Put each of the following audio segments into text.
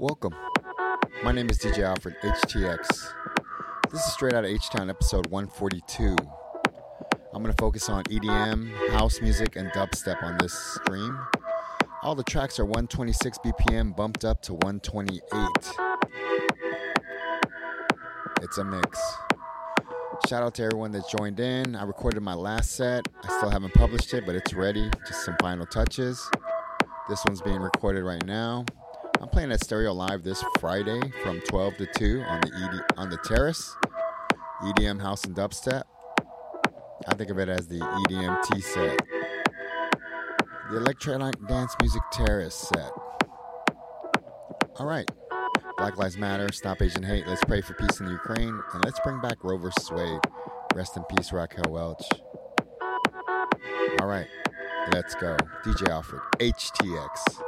Welcome. My name is DJ Alfred, HTX. This is straight out of H Town, episode 142. I'm going to focus on EDM, house music, and dubstep on this stream. All the tracks are 126 BPM, bumped up to 128. It's a mix. Shout out to everyone that joined in. I recorded my last set. I still haven't published it, but it's ready. Just some final touches. This one's being recorded right now. I'm playing at Stereo Live this Friday from 12 to 2 on the ED, on the Terrace, EDM House and Dubstep. I think of it as the EDM T set, the Electronic Dance Music Terrace set. All right, Black Lives Matter, Stop Asian Hate. Let's pray for peace in the Ukraine, and let's bring back Roe vs. Wade. Rest in peace, Raquel Welch. All right, let's go. DJ Alfred, HTX.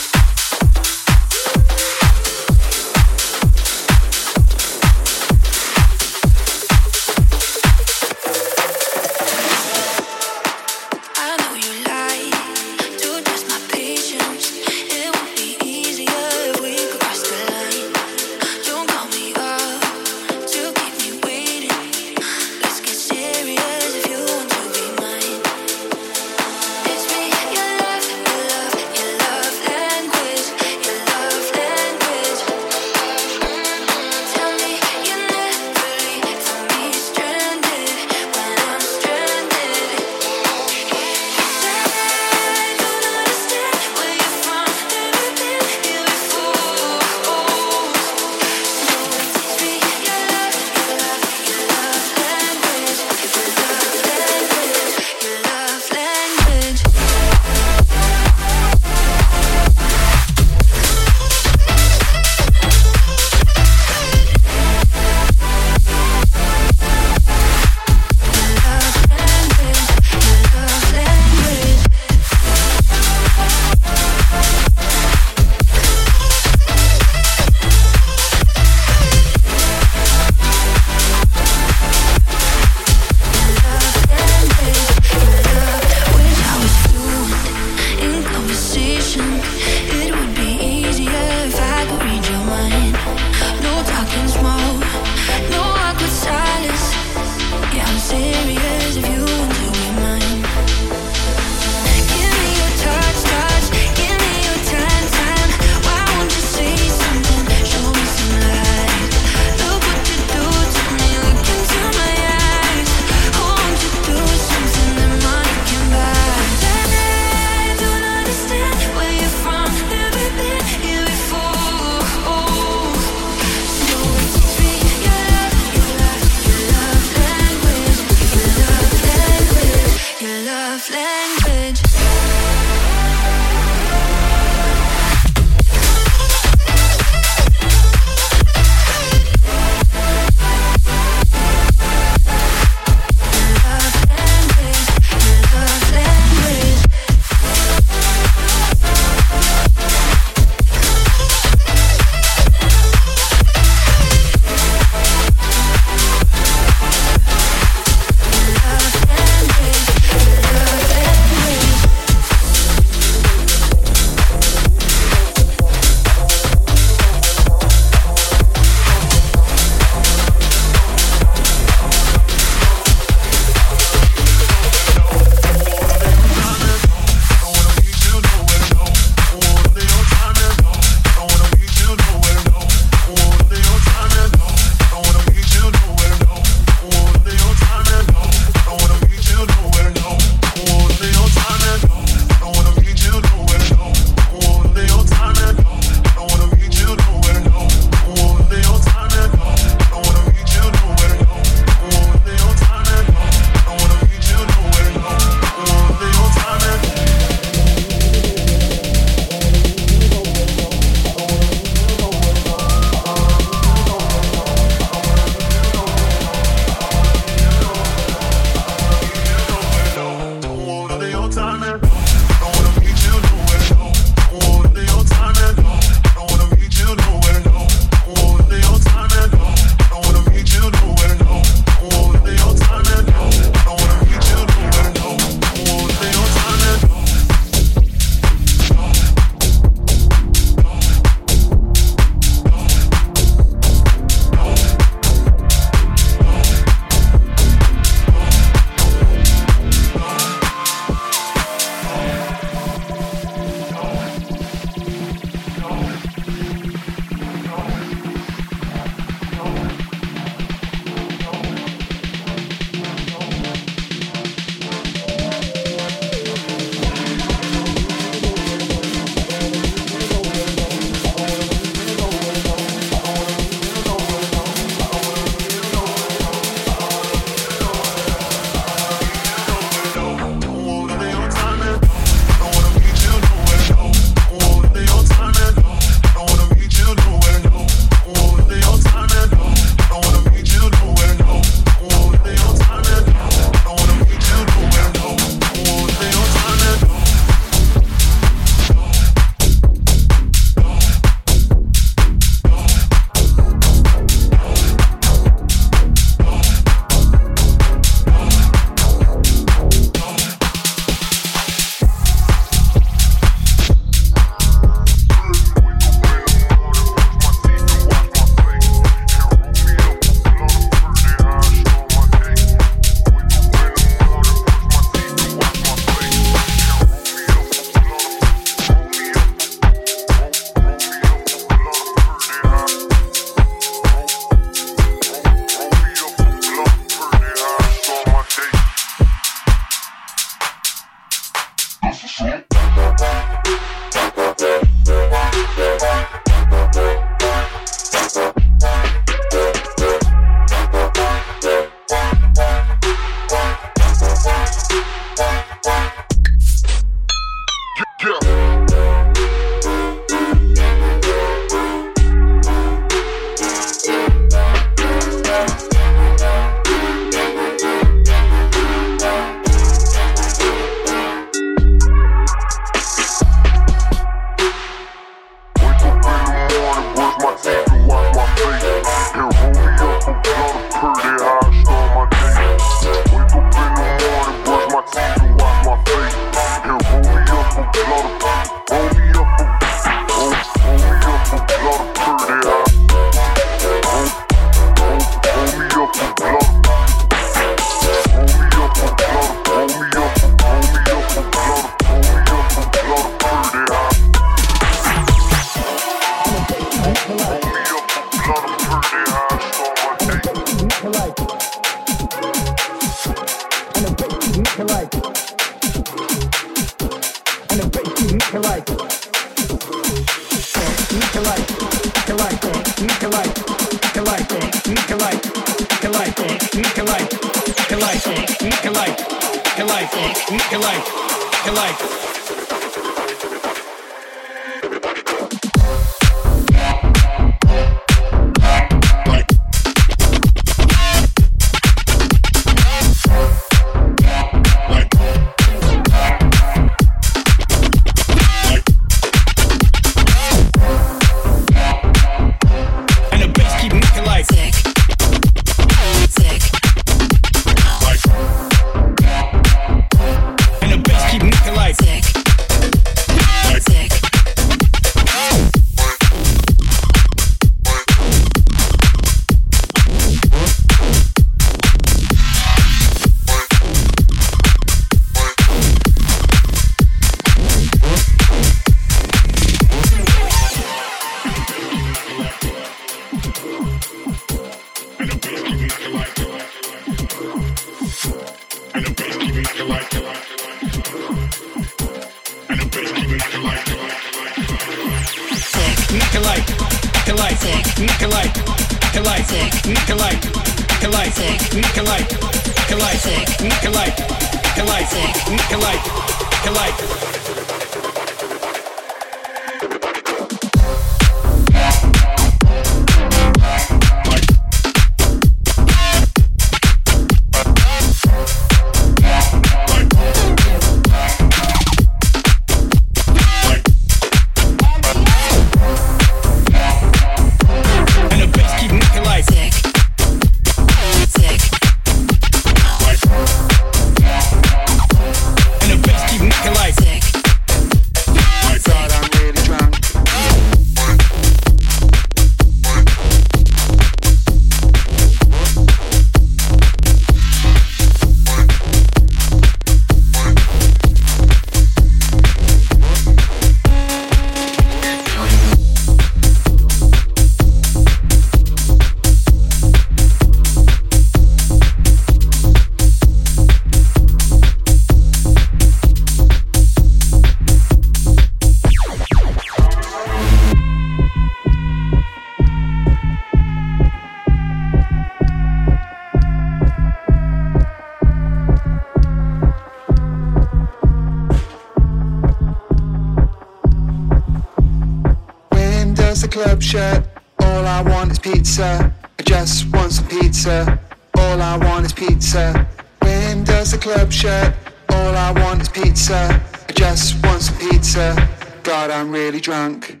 club shirt. All I want is pizza. I just want some pizza. All I want is pizza. When does the club shut? All I want is pizza. I just want some pizza. God, I'm really drunk.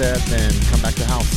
Right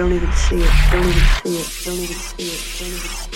don't even see it, don't even see it, don't even see it, don't even see it.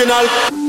Original.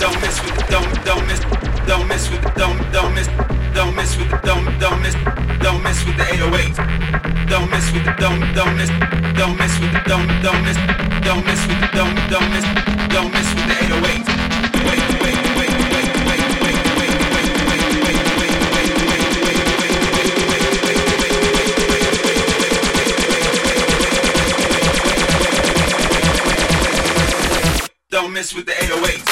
don't miss with don't don't miss don't miss with don't don't miss don't miss with don't don't miss don't miss with the 808 don't miss with don't don't miss don't miss with don't don't miss don't miss with don't don't miss don't miss with the 808 wait wait with the 808.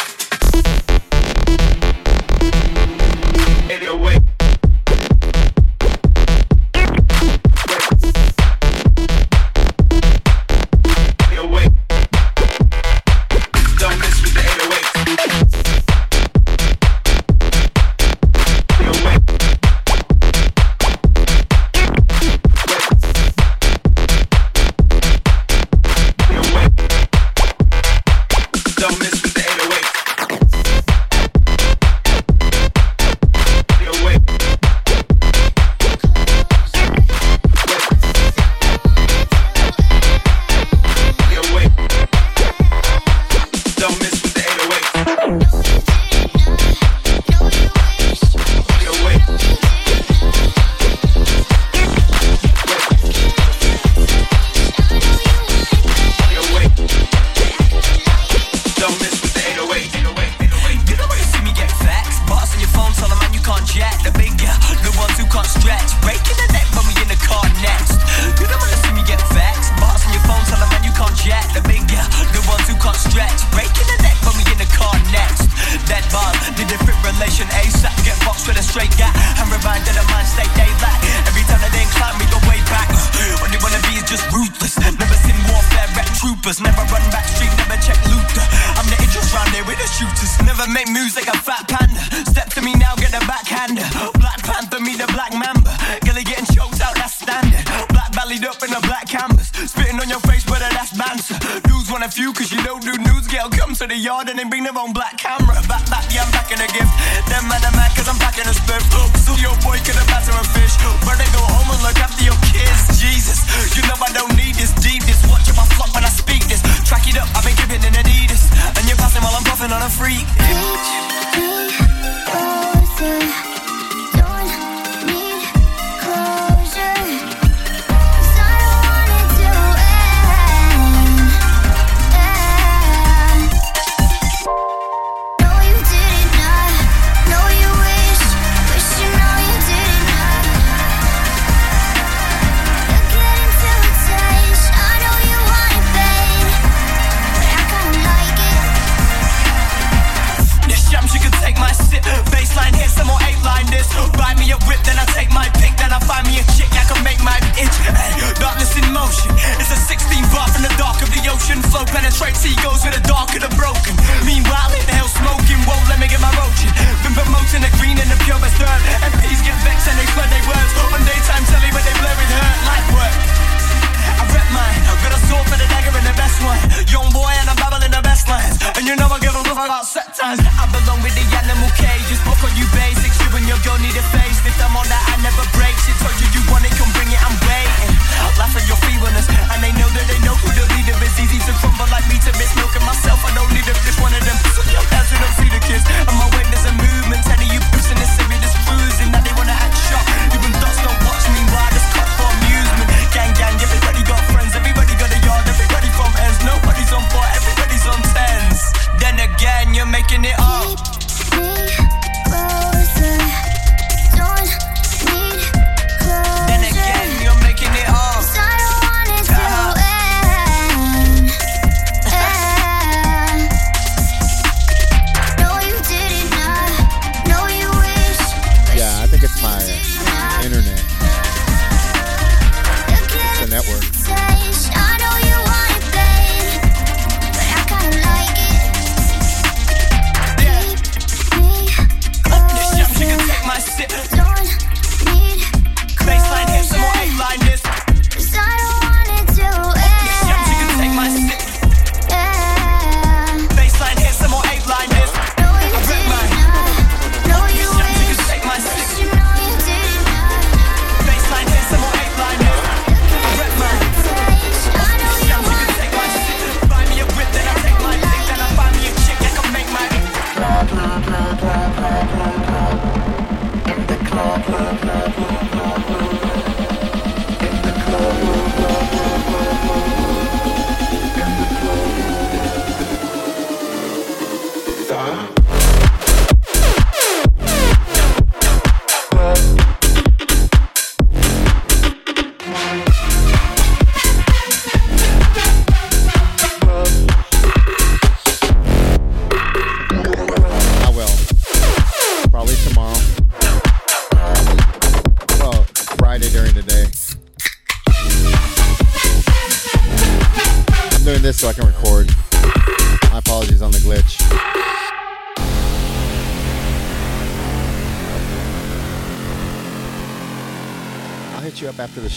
along with the animal cage. You spoke on you basics, you and your girl need a face. If I'm on that, I never break. She told you you want it, come bring it, I'm waiting. Laugh at your feebleness, and they know that they know who the leader is. Easy to crumble like me to miss milk in my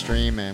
stream and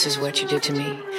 This is what you did to me.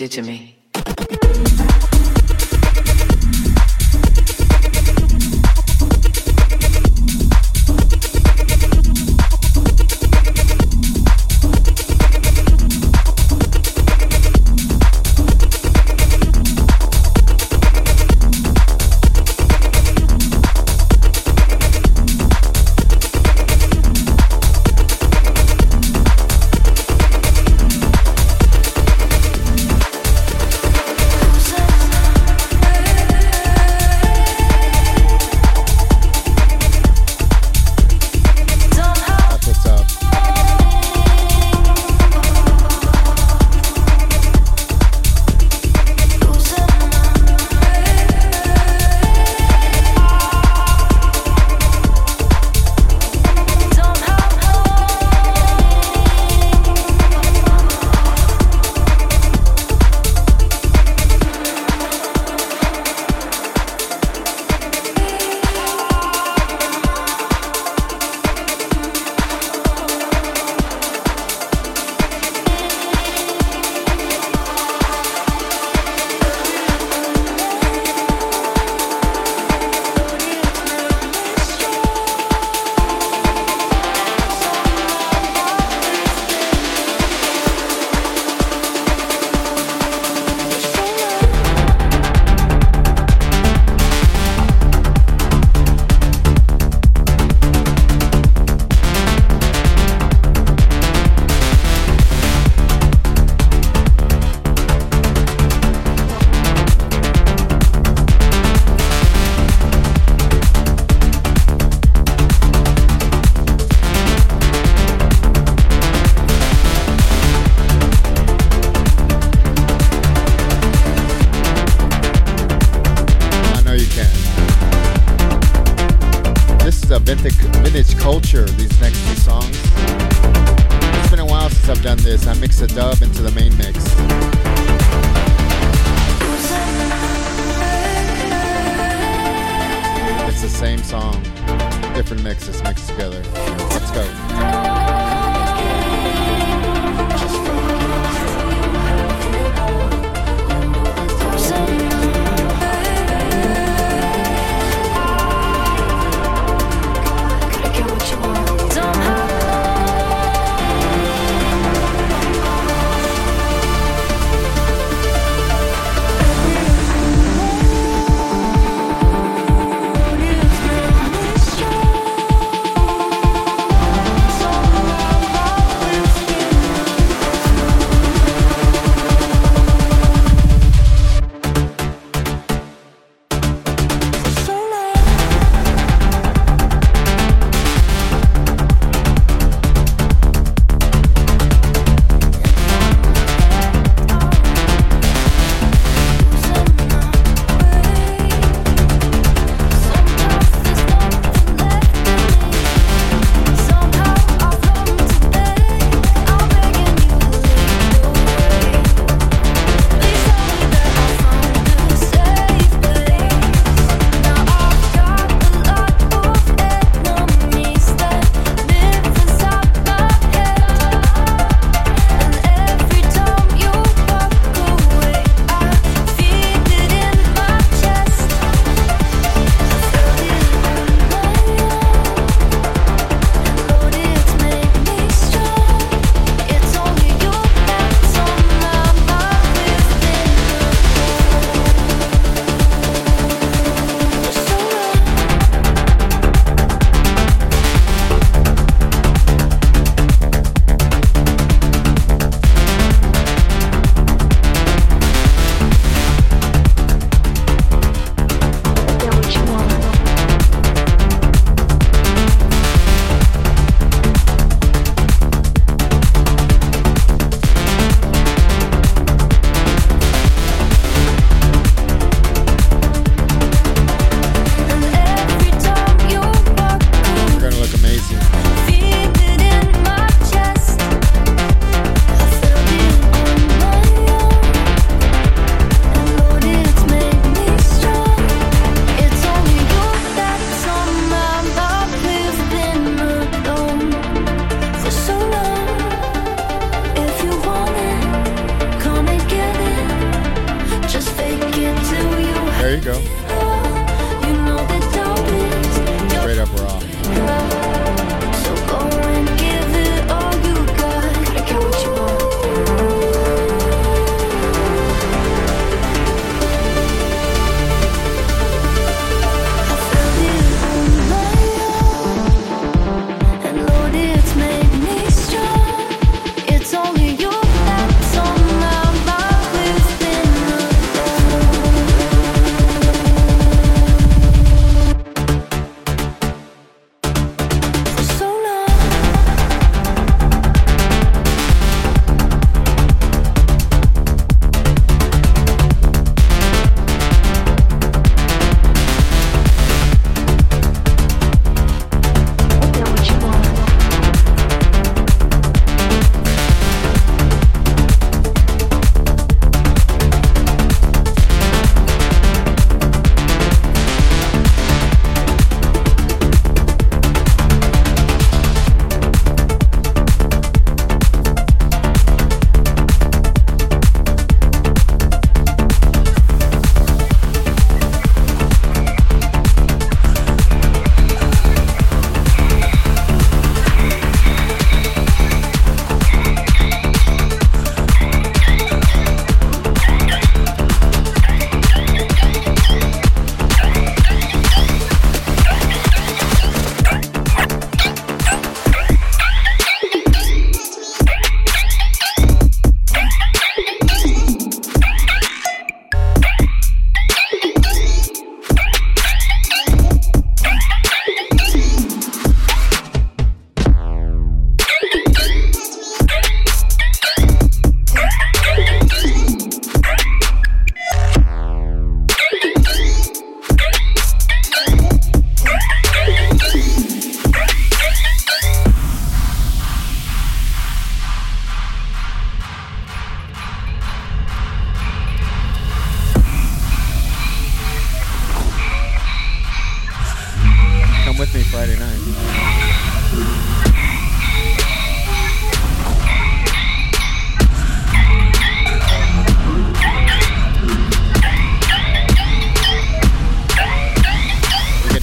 did to me.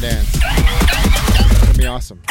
dance. It's gonna be awesome.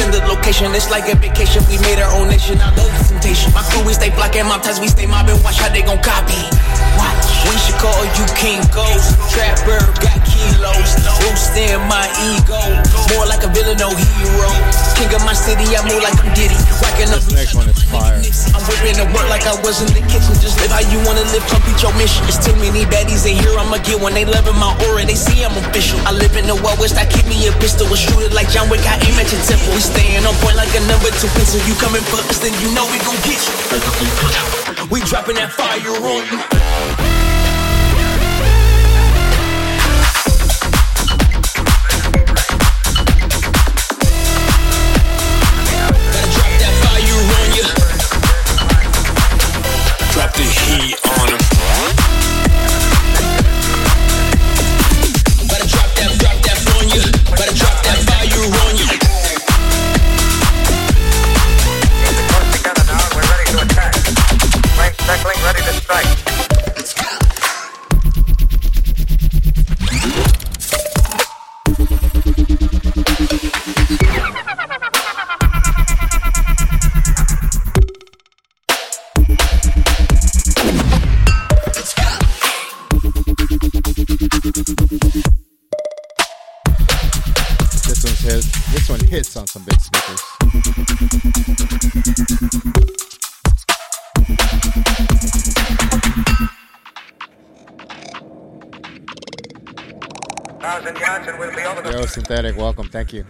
in the location. It's like a vacation. We made our own nation. I love the temptation. My crew, we stay black my ties, we stay mobbing. Watch how they gon' copy. Watch. We should call you King Ghost. Trapper got kilos. Boosting my ego. More like a villain, no hero. King of my city, I move like I'm Diddy. Rocking up. Next one is fire. I'm whipping the work like I was in the kitchen. Just live how you wanna live. Complete your mission. It's too many baddies in here. I'ma get one. They loving my aura. They see I'm official. I live in the Wild West. I keep me a pistol. I shoot it like John Wick. I ain't at temple. It's Staying on point like a number two pencil. You coming for us, then you know we gon' get you. We dropping that fire on you. synthetic. Welcome. Thank you.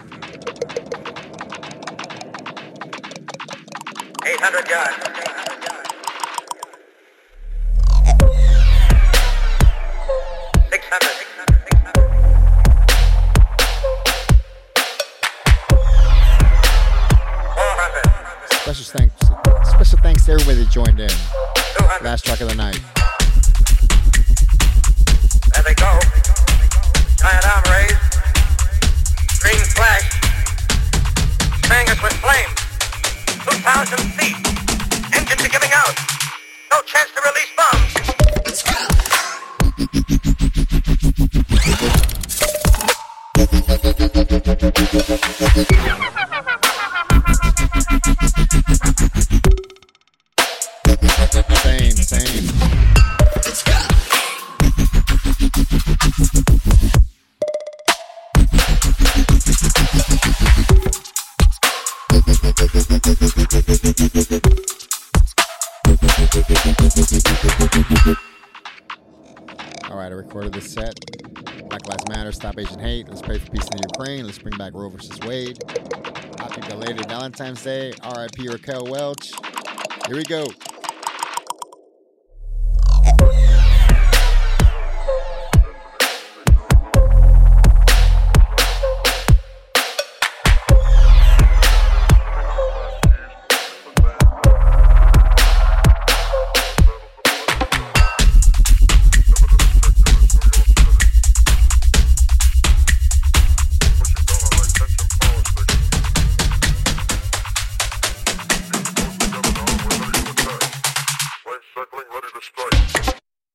Valentine's Day. R.I.P. Raquel Welch. Here we go.